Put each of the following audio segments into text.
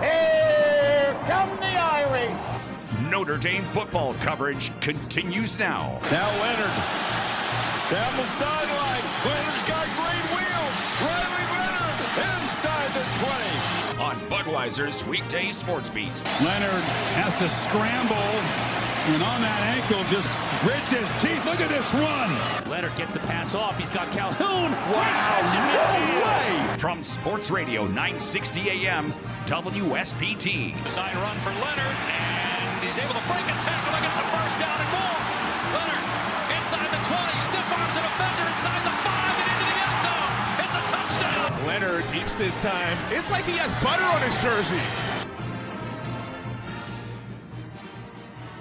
Here come the Irish. Notre Dame football coverage continues now. Now Leonard down the sideline. Leonard's got great wheels. Riley Leonard inside the 20. On Budweiser's weekday sports beat. Leonard has to scramble. And on that ankle, just grits his teeth. Look at this run. Leonard gets the pass off. He's got Calhoun. Wow. No way. From Sports Radio 960 AM, WSPT. Side run for Leonard, and he's able to break a tackle and get the first down and more. Leonard inside the 20, stiff arms a defender inside Leonard this time. It's like he has butter on his jersey.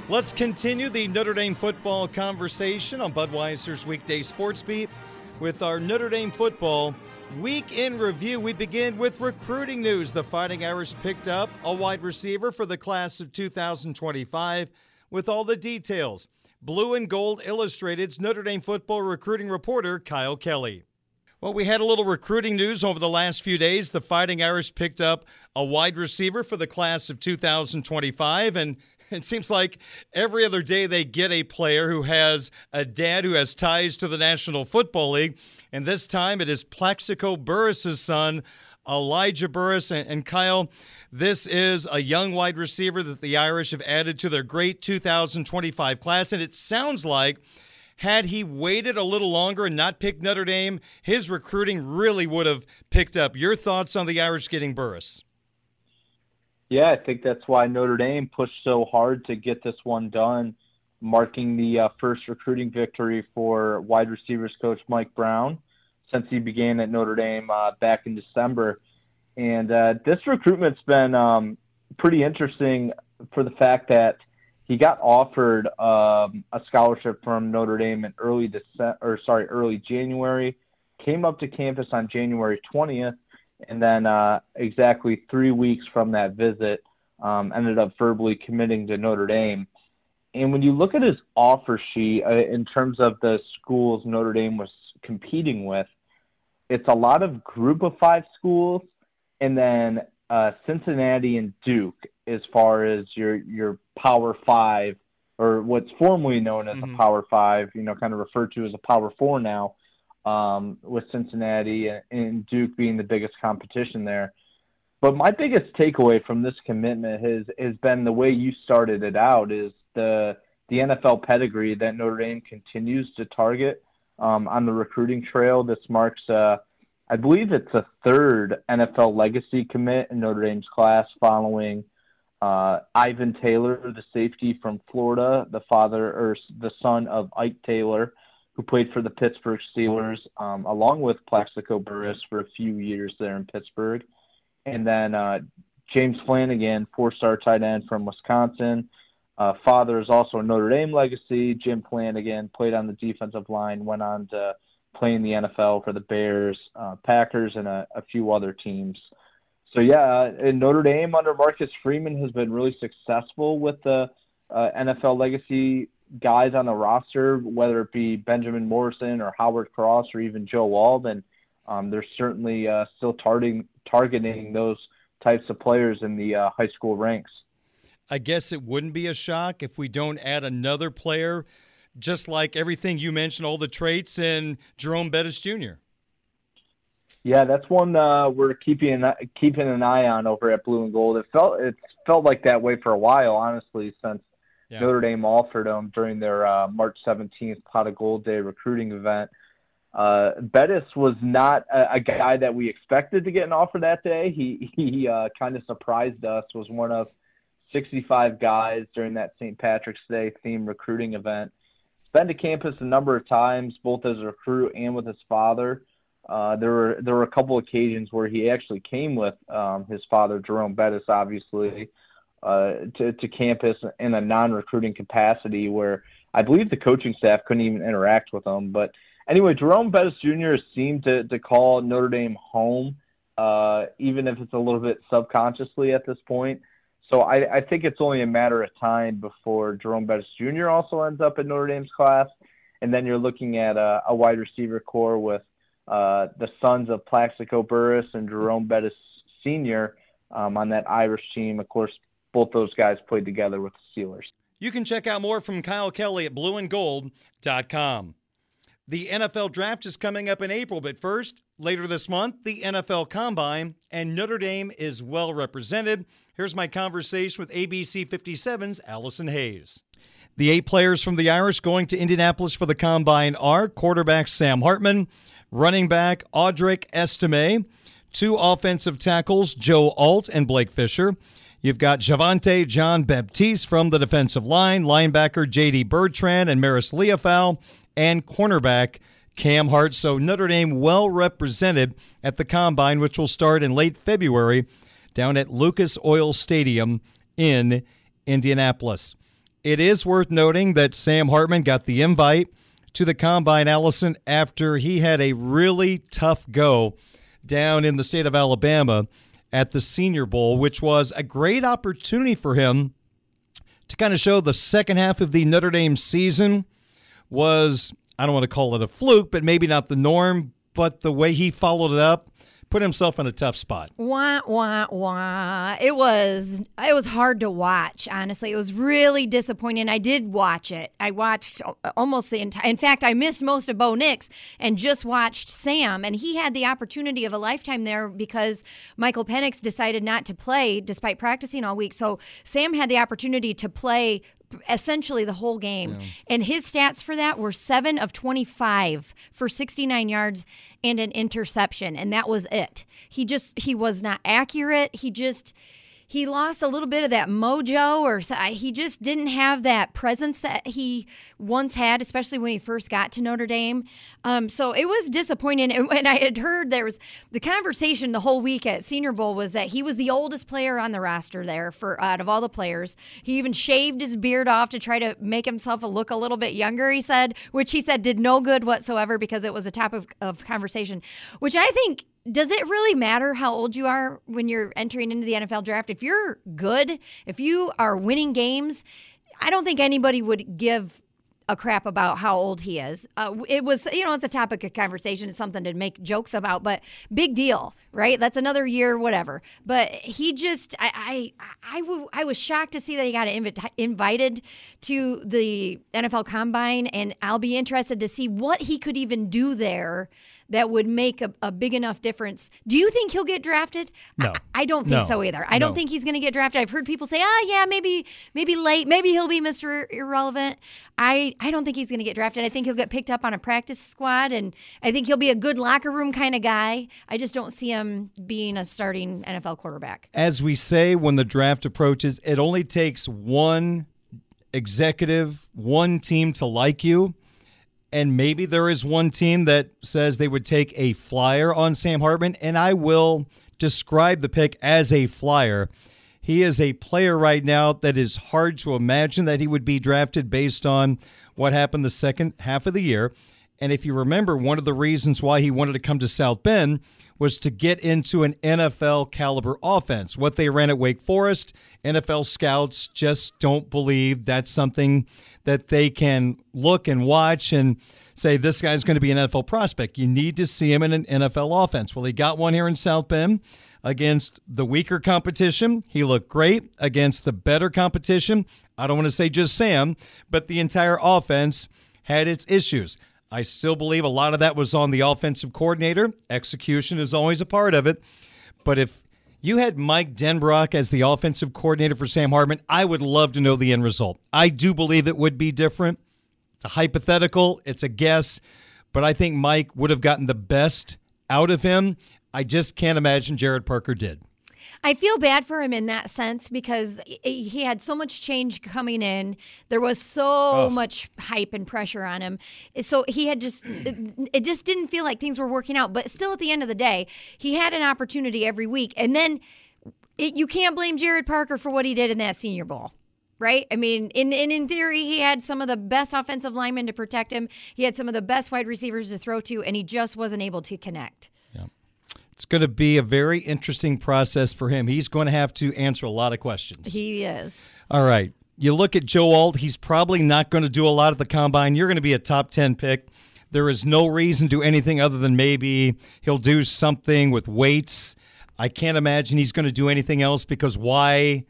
Let's continue the Notre Dame football conversation on Budweiser's weekday sports beat with our Notre Dame football week in review. We begin with recruiting news. The Fighting Irish picked up a wide receiver for the class of 2025 with all the details. Blue and Gold Illustrated's Notre Dame football recruiting reporter Kyle Kelly. Well, we had a little recruiting news over the last few days. The Fighting Irish picked up a wide receiver for the class of 2025, and it seems like every other day they get a player who has a dad who has ties to the National Football League. And this time it is Plaxico Burress' son, Elijah Burress. And, and Kyle, this is a young wide receiver that the Irish have added to their great 2025 class. And it sounds like had he waited a little longer and not picked Notre Dame, his recruiting really would have picked up. Your thoughts on the Irish getting Burress? Yeah, I think that's why Notre Dame pushed so hard to get this one done, marking the uh, first recruiting victory for wide receivers coach Mike Brown since he began at Notre Dame uh, back in December. And uh, this recruitment's been um, pretty interesting for the fact that he got offered um, a scholarship from Notre Dame in early December, or sorry, early January. Came up to campus on January 20th, and then uh, exactly three weeks from that visit, um, ended up verbally committing to Notre Dame. And when you look at his offer sheet uh, in terms of the schools Notre Dame was competing with, it's a lot of group of five schools, and then uh, Cincinnati and Duke as far as your your Power Five or what's formerly known as mm-hmm. a Power Five, you know, kind of referred to as a Power Four now um, with Cincinnati and Duke being the biggest competition there. But my biggest takeaway from this commitment has has been the way you started it out is the the NFL pedigree that Notre Dame continues to target um, on the recruiting trail. This marks, uh, I believe, it's a third NFL legacy commit in Notre Dame's class, following uh, Ivan Taylor, the safety from Florida, the father or the son of Ike Taylor, who played for the Pittsburgh Steelers, um, along with Plaxico Burress for a few years there in Pittsburgh. And then uh, James Flanagan, four-star tight end from Wisconsin. Uh, father is also a Notre Dame legacy. Jim Flanagan played on the defensive line, went on to play in the NFL for the Bears, uh, Packers, and a, a, few other teams. So yeah, and Notre Dame under Marcus Freeman has been really successful with the uh, NFL legacy guys on the roster, whether it be Benjamin Morrison or Howard Cross or even Joe Walden, um, they're certainly uh, still targeting targeting those types of players in the uh, high school ranks. I guess it wouldn't be a shock if we don't add another player, just like everything you mentioned, all the traits in Jerome Bettis Jr. Yeah, that's one uh, we're keeping an, keeping an eye on over at Blue and Gold. It felt it felt like that way for a while, honestly, since yeah. Notre Dame offered him during their uh, March 17th Pot of Gold Day recruiting event. Uh, Bettis was not a, a, guy that we expected to get an offer that day. He he uh, kind of surprised us. Was one of 65 guys during that St. Patrick's Day theme recruiting event. Been to campus a number of times, both as a recruit and with his father. Uh, there were there were a couple occasions where he actually came with um, his father, Jerome Bettis, obviously, uh, to to campus in a non-recruiting capacity, where I believe the coaching staff couldn't even interact with him. But anyway, Jerome Bettis Jr. seemed to to call Notre Dame home, uh, even if it's a little bit subconsciously at this point. So I, I think it's only a matter of time before Jerome Bettis Jr. also ends up in Notre Dame's class, and then you're looking at a, a wide receiver core with uh, the sons of Plaxico Burress and Jerome Bettis Sr. Um, on that Irish team. Of course, both those guys played together with the Steelers. You can check out more from Kyle Kelly at blueandgold.com. The NFL draft is coming up in April, but first, later this month, the NFL Combine, and Notre Dame is well represented. Here's my conversation with ABC 57's Allison Hayes. The eight players from the Irish going to Indianapolis for the Combine are quarterback Sam Hartman, running back Audric Estime, two offensive tackles Joe Alt and Blake Fisher. You've got Javontae John Baptiste from the defensive line, linebacker J.D. Bertrand and Marist Liufau, and cornerback Cam Hart. So Notre Dame well represented at the Combine, which will start in late February down at Lucas Oil Stadium in Indianapolis. It is worth noting that Sam Hartman got the invite to the Combine, Allison, after he had a really tough go down in the state of Alabama at the Senior Bowl, which was a great opportunity for him to kind of show the second half of the Notre Dame season was, I don't want to call it a fluke, but maybe not the norm, but the way he followed it up put himself in a tough spot. Wah wah wah. It was it was hard to watch. Honestly, it was really disappointing. I did watch it. I watched almost the entire. In fact, I missed most of Bo Nix and just watched Sam. And he had the opportunity of a lifetime there because Michael Penix decided not to play despite practicing all week. So Sam had the opportunity to play essentially the whole game. Yeah. And his stats for that were 7 of 25 for 69 yards and an interception and that was it. He just he was not accurate. He just he lost a little bit of that mojo or he just didn't have that presence that he once had especially when he first got to notre dame. Um, so it was disappointing. And, and i had heard there was the conversation the whole week at senior bowl was that he was the oldest player on the roster there for out of all the players. He even shaved his beard off to try to make himself look a little bit younger he said which he said did no good whatsoever because it was a topic of, of conversation which i think does it really matter how old you are when you're entering into the NFL draft? If you're good, if you are winning games, I don't think anybody would give a crap about how old he is. Uh, it was, you know, it's a topic of conversation. It's something to make jokes about, but big deal, right? That's another year, whatever. But he just, I, I, I, w- I was shocked to see that he got invi- invited to the NFL Combine, and I'll be interested to see what he could even do there that would make a, a big enough difference. Do you think he'll get drafted? No, I, I don't think no. so either. I no. don't think he's going to get drafted. I've heard people say, "Ah, oh, yeah, maybe, maybe late. Maybe he'll be Mr. Irrelevant." I, I don't think he's going to get drafted. I think he'll get picked up on a practice squad, and I think he'll be a good locker room kind of guy. I just don't see him being a starting NFL quarterback. As we say when the draft approaches, it only takes one executive, one team to like you and maybe there is one team that says they would take a flyer on Sam Hartman, and I will describe the pick as a flyer. He is a player right now that is hard to imagine that he would be drafted based on what happened the second half of the year. And if you remember, one of the reasons why he wanted to come to South Bend was to get into an NFL caliber offense. What they ran at Wake Forest, NFL scouts just don't believe that's something that they can look and watch and say this guy's going to be an NFL prospect. You need to see him in an NFL offense. Well, he got one here in South Bend against the weaker competition. He looked great against the better competition. I don't want to say just Sam, but the entire offense had its issues. I still believe a lot of that was on the offensive coordinator. Execution is always a part of it. But if you had Mike Denbrock as the offensive coordinator for Sam Hartman, I would love to know the end result. I do believe it would be different. It's a hypothetical, it's a guess, but I think Mike would have gotten the best out of him. I just can't imagine Gerad Parker did. I feel bad for him in that sense because he had so much change coming in. There was so oh. much hype and pressure on him. So he had just, it, it just didn't feel like things were working out. But still, at the end of the day, he had an opportunity every week. And then it, you can't blame Gerad Parker for what he did in that Senior Bowl right? I mean, in, in in theory, he had some of the best offensive linemen to protect him. He had some of the best wide receivers to throw to, and he just wasn't able to connect. It's going to be a very interesting process for him. He's going to have to answer a lot of questions. He is. All right. You look at Joe Alt, he's probably not going to do a lot at the combine. You're going to be a top 10 pick. There is no reason to do anything other than maybe he'll do something with weights. I can't imagine he's going to do anything else because why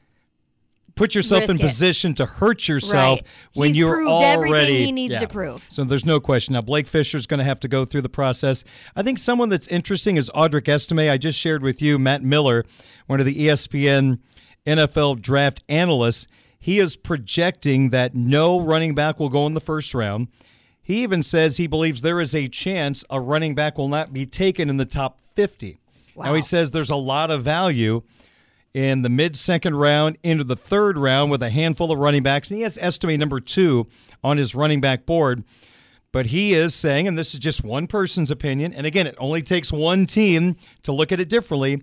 put yourself in it. position to hurt yourself Right. when He's you're proved already everything he needs yeah. to prove. So there's no question. Now Blake Fisher's going to have to go through the process. I think someone that's interesting is Audric Estime. I just shared with you Matt Miller, one of the ESPN NFL draft analysts. He is projecting that no running back will go in the first round. He even says he believes there is a chance a running back will not be taken in the top 50. Now he says there's a lot of value in the mid second round into the third round with a handful of running backs. And he has Estime number two on his running back board. But he is saying, and this is just one person's opinion, and again, it only takes one team to look at it differently.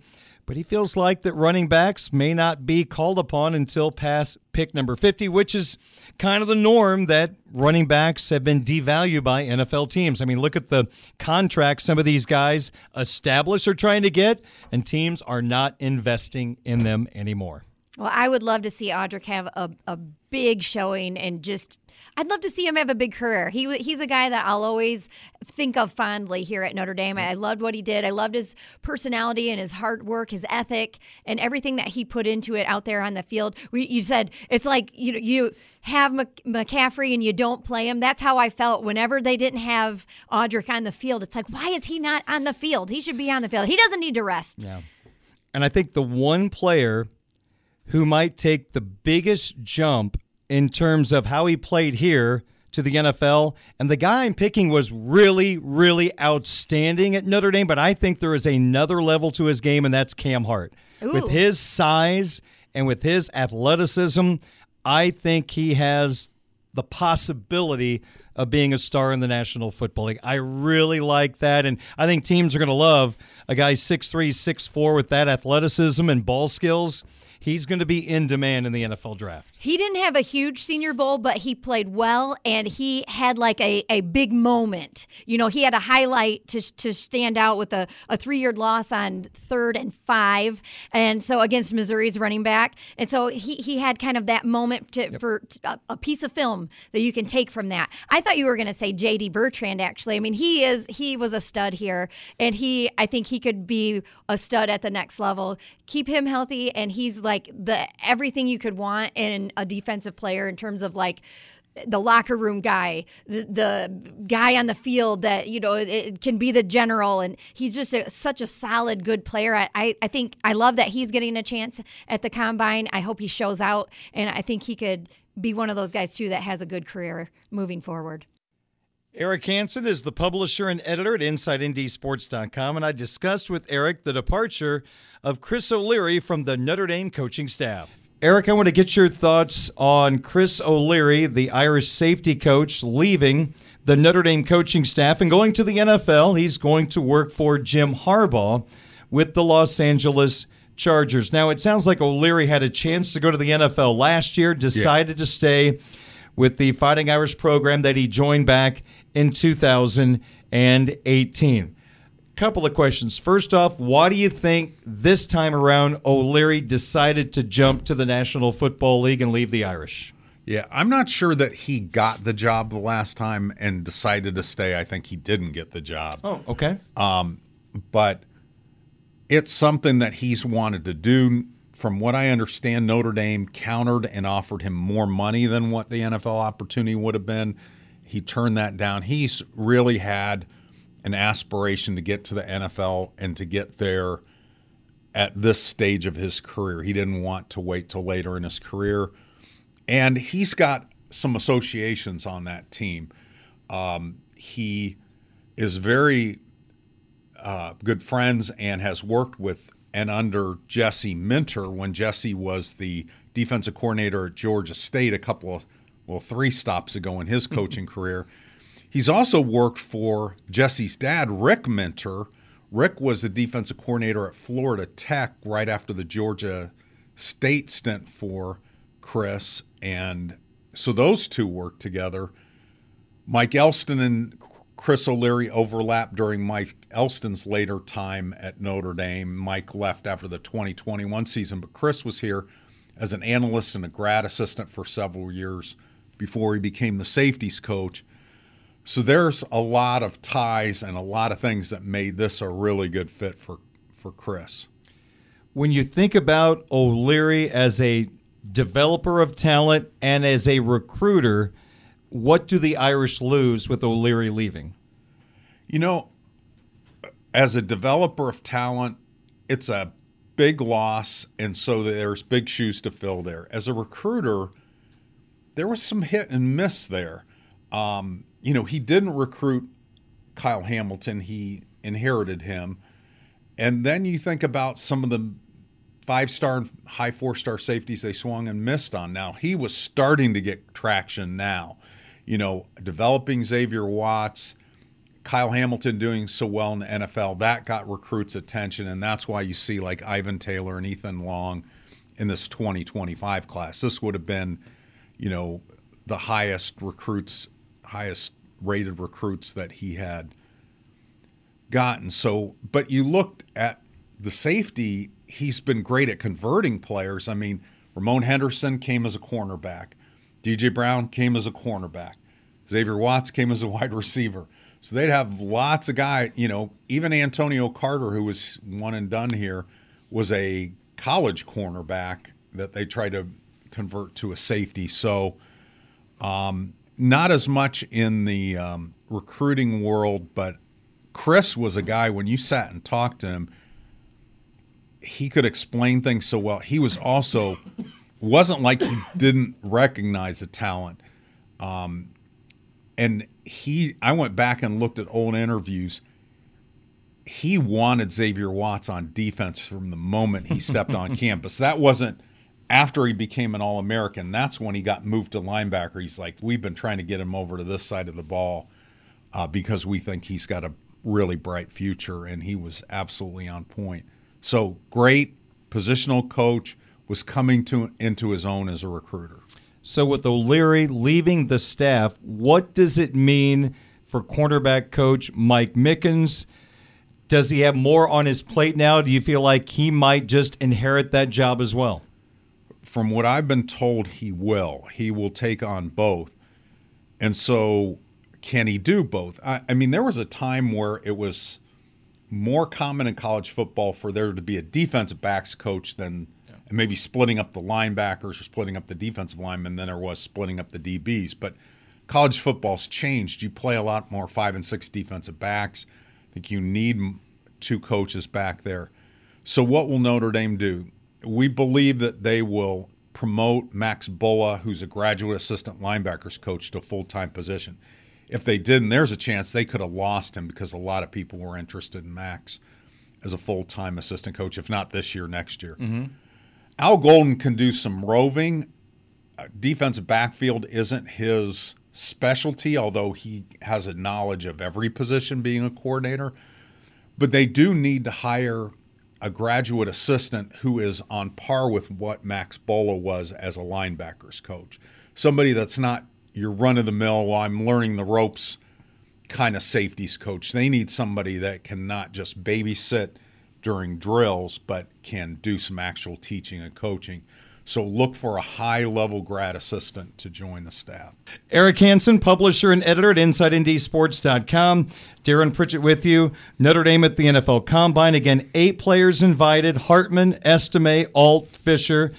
But he feels like that running backs may not be called upon until past pick number 50, which is kind of the norm that running backs have been devalued by NFL teams. I mean, look at the contracts some of these guys established are trying to get, and teams are not investing in them anymore. Well, I would love to see Audric have a, a big showing and just. I'd love to see him have a big career. He he's a guy that I'll always think of fondly here at Notre Dame. I loved what he did. I loved his personality and his hard work, his ethic, and everything that he put into it out there on the field. We, you said it's like you know you have McCaffrey and you don't play him. That's how I felt whenever they didn't have Audric on the field. It's like why is he not on the field? He should be on the field. He doesn't need to rest. Yeah. And I think the one player who might take the biggest jump in terms of how he played here to the NFL, and the guy I'm picking was really, really outstanding at Notre Dame, but I think there is another level to his game, and that's Cam Hart. With his size and with his athleticism, I think he has the possibility of being a star in the National Football League. I really like that. And I think teams are going to love a guy 6'3, 6'4 with that athleticism and ball skills. He's going to be in demand in the NFL draft. He didn't have a huge senior bowl, but he played well and he had like a, a big moment. You know, he had a highlight to, to stand out with a, a three yard loss on third and five. And so against Missouri's running back. And so he, he had kind of that moment to, for a, a piece of film that you can take from that. I thought you were going to say JD Bertrand, actually. I mean, he is, he was a stud here and he, I think he could be a stud at the next level. Keep him healthy and he's like the everything you could want in a defensive player in terms of like the locker room guy, the, the guy on the field that you know it, it can be the general, and he's just a, such a solid, good player. I, I I think I love that he's getting a chance at the combine. I hope he shows out, and I think he could be one of those guys too that has a good career moving forward. Eric Hansen is the publisher and editor at InsideNDSports.com, and I discussed with Eric the departure of Chris O'Leary from the Notre Dame coaching staff. Eric, I want to get your thoughts on Chris O'Leary, the Irish safety coach, leaving the Notre Dame coaching staff and going to the NFL. He's going to work for Jim Harbaugh with the Los Angeles Chargers. Now, it sounds like O'Leary had a chance to go to the NFL last year, decided to stay with the Fighting Irish program that he joined back in 2018. Couple of questions. First off, why do you think this time around O'Leary decided to jump to the National Football League and leave the Irish? Yeah, I'm not sure that he got the job the last time and decided to stay. I think he didn't get the job. Oh, okay. Um, but it's something that he's wanted to do. From what I understand, Notre Dame countered and offered him more money than what the NFL opportunity would have been. He turned that down. He's really had an aspiration to get to the NFL and to get there at this stage of his career. He didn't want to wait till later in his career. And he's got some associations on that team. Um, he is very uh, good friends and has worked with and under Jesse Minter when Jesse was the defensive coordinator at Georgia State a couple of, well, three stops ago in his coaching career. He's also worked for Jesse's dad, Rick Minter. Rick was the defensive coordinator at Florida Tech right after the Georgia State stint for Chris. And so those two worked together. Mike Elston and Chris O'Leary overlapped during Mike Elston's later time at Notre Dame. Mike left after the 2021 season, but Chris was here as an analyst and a grad assistant for several years before he became the safeties coach. So there's a lot of ties and a lot of things that made this a really good fit for, for Chris. When you think about O'Leary as a developer of talent and as a recruiter, what do the Irish lose with O'Leary leaving? You know, as a developer of talent, it's a big loss, and so there's big shoes to fill there. As a recruiter, there was some hit and miss there. Um, you know, he didn't recruit Kyle Hamilton, he inherited him. And then you think about some of the five star and high four star safeties they swung and missed on. Now, he was starting to get traction now you know, developing Xavier Watts, Kyle Hamilton doing so well in the NFL, that got recruits' attention, and that's why you see like Ivan Taylor and Ethan Long in this 2025 class. This would have been, you know, the highest recruits, highest rated recruits that he had gotten. So, but you looked at the safety, he's been great at converting players. I mean, Ramon Henderson came as a cornerback. DJ Brown came as a cornerback. Xavier Watts came as a wide receiver. So they'd have lots of guys, you know, even Antonio Carter, who was one and done here, was a college cornerback that they tried to convert to a safety. So um, not as much in the um, recruiting world, but Chris was a guy when you sat and talked to him, he could explain things so well. He was also wasn't like he didn't recognize the talent. Um, and he, I went back and looked at old interviews. He wanted Xavier Watts on defense from the moment he stepped on campus. That wasn't after he became an All American. That's when he got moved to linebacker. He's like, we've been trying to get him over to this side of the ball uh, because we think he's got a really bright future, and he was absolutely on point. So great positional coach was coming to into his own as a recruiter. So with O'Leary leaving the staff, what does it mean for cornerback coach Mike Mickens? Does he have more on his plate now? Do you feel like he might just inherit that job as well? From what I've been told, he will. He will take on both. And so, can he do both? I, I mean, there was a time where it was more common in college football for there to be a defensive backs coach than and maybe splitting up the linebackers or splitting up the defensive linemen than there was splitting up the DBs. But college football's changed. You play a lot more five and six defensive backs. I think you need two coaches back there. So, what will Notre Dame do? We believe that they will promote Max Bullough, who's a graduate assistant linebackers coach, to a full time position. If they didn't, there's a chance they could have lost him because a lot of people were interested in Max as a full time assistant coach, if not this year, next year. Mm-hmm. Al Golden can do some roving. Uh, defensive backfield isn't his specialty, although he has a knowledge of every position being a coordinator. But they do need to hire a graduate assistant who is on par with what Max Bullough was as a linebackers coach. Somebody that's not your run of the mill, well, I'm learning the ropes kind of safeties coach. They need somebody that can not just babysit during drills, but can do some actual teaching and coaching. So look for a high level grad assistant to join the staff. Eric Hansen, publisher and editor at InsideNDSports.com. Darin Pritchett with you. Notre Dame at the NFL Combine. Again, eight players invited Hartman, Estime, Alt, Fisher,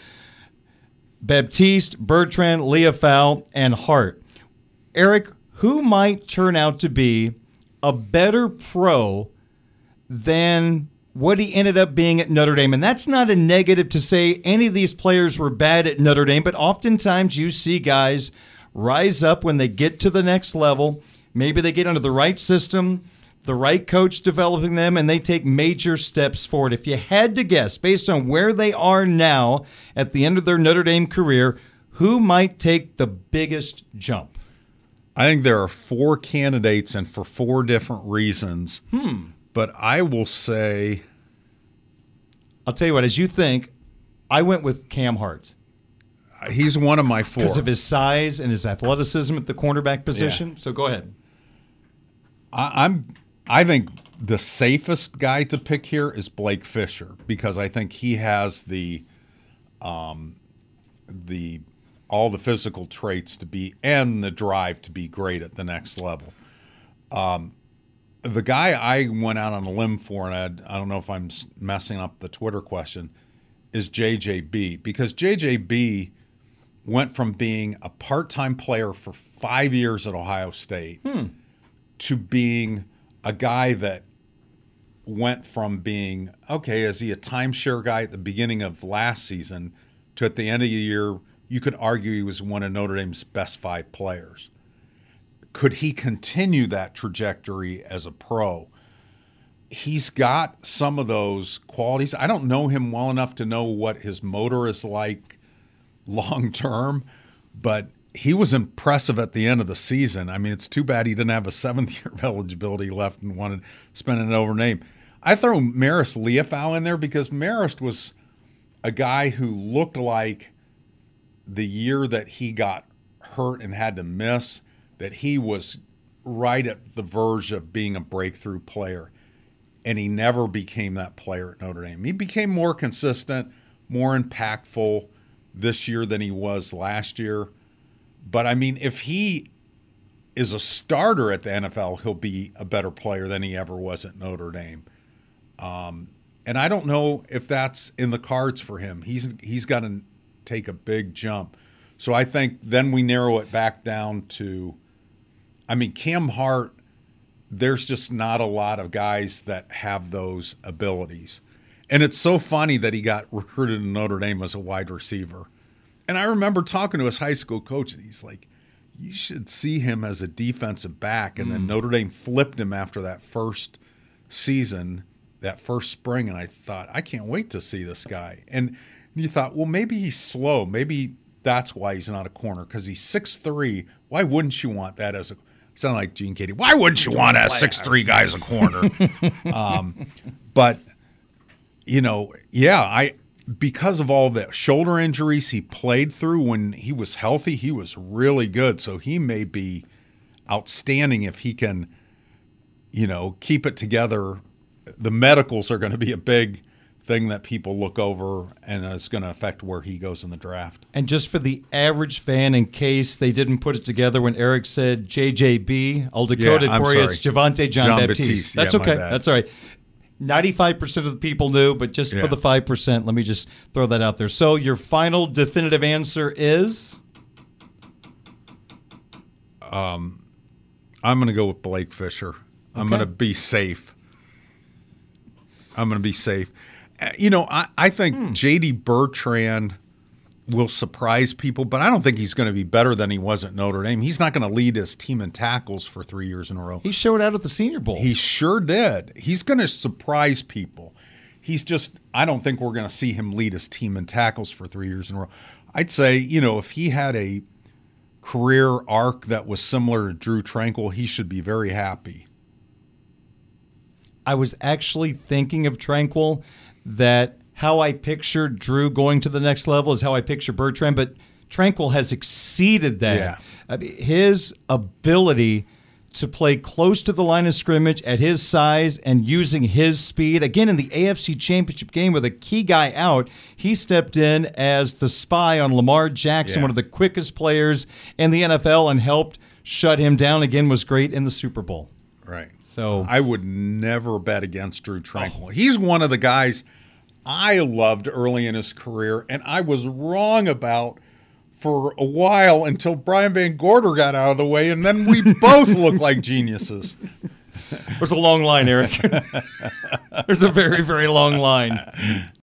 Baptiste, Bertrand, Liufau, and Hart. Eric, who might turn out to be a better pro than what he ended up being at Notre Dame. And that's not a negative to say any of these players were bad at Notre Dame, but oftentimes you see guys rise up when they get to the next level. Maybe they get under the right system, the right coach developing them, and they take major steps forward. If you had to guess, based on where they are now at the end of their Notre Dame career, who might take the biggest jump? I think there are four candidates, and for four different reasons. Hmm. But I will say, I'll tell you what. As you think, I went with Cam Hart. He's one of my four because of his size and his athleticism at the cornerback position. Yeah. So go ahead. I, I'm. I think the safest guy to pick here is Blake Fisher because I think he has the, um, the all the physical traits to be and the drive to be great at the next level. Um, the guy I went out on a limb for, and I, I don't know if I'm messing up the Twitter question, is JJB because JJB went from being a part-time player for five years at Ohio State hmm. to being a guy that went from being okay, is he a timeshare guy at the beginning of last season to at the end of the year you could argue he was one of Notre Dame's best five players. Could he continue that trajectory as a pro? He's got some of those qualities. I don't know him well enough to know what his motor is like long term, but he was impressive at the end of the season. I mean, it's too bad he didn't have a seventh year of eligibility left and wanted to spend an over name. I throw Marist Liufau in there because Marist was a guy who looked like the year that he got hurt and had to miss, that he was right at the verge of being a breakthrough player. And he never became that player at Notre Dame. He became more consistent, more impactful this year than he was last year. But I mean, if he is a starter at the NFL, he'll be a better player than he ever was at Notre Dame. Um, and I don't know if that's in the cards for him. He's he's got to take a big jump. So I think then we narrow it back down to, I mean, Cam Hart. There's just not a lot of guys that have those abilities. And it's so funny that he got recruited to Notre Dame as a wide receiver. And I remember talking to his high school coach, and he's like, You should see him as a defensive back. And mm. then Notre Dame flipped him after that first season, that first spring. And I thought, I can't wait to see this guy. And you thought, well, maybe he's slow. Maybe that's why he's not a corner because he's six three. Why wouldn't you want that as a sound like Gene Keady? Why wouldn't you want a six three guy as a corner? um, but you know, yeah, I because of all the shoulder injuries he played through when he was healthy, he was really good. So he may be outstanding if he can, you know, keep it together. The medicals are going to be a big thing that people look over and it's going to affect where he goes in the draft. And just for the average fan, in case they didn't put it together when Eric said JJB, I'll decode yeah, it for you. It's Javontae John, John Baptiste. Baptiste. That's yeah, okay. That's all right. 95% of the people knew, but just yeah. for the 5%, let me just throw that out there. So your final definitive answer is? Um, I'm going to go with Blake Fisher. I'm going to be safe. I'm going to be safe. You know, I, I think Hmm. J.D. Bertrand will surprise people, but I don't think he's going to be better than he was at Notre Dame. He's not going to lead his team in tackles for three years in a row. He showed out at the Senior Bowl. He sure did. He's going to surprise people. He's just, I don't think we're going to see him lead his team in tackles for three years in a row. I'd say, you know, if he had a career arc that was similar to Drew Tranquill, he should be very happy. I was actually thinking of Tranquill that how I pictured Drew going to the next level is how I picture Bertrand, but Tranquill has exceeded that. Yeah. I mean, his ability to play close to the line of scrimmage at his size and using his speed. Again, in the AFC Championship game with a key guy out, he stepped in as the spy on Lamar Jackson, Yeah. one of the quickest players in the NFL, and helped shut him down. Again, was great in the Super Bowl. Right. So I would never bet against Drew Tranquill. He's one of the guys I loved early in his career, and I was wrong about for a while until Brian VanGorder got out of the way, and then we both looked like geniuses. There's a long line, Eric. There's a very, very long line.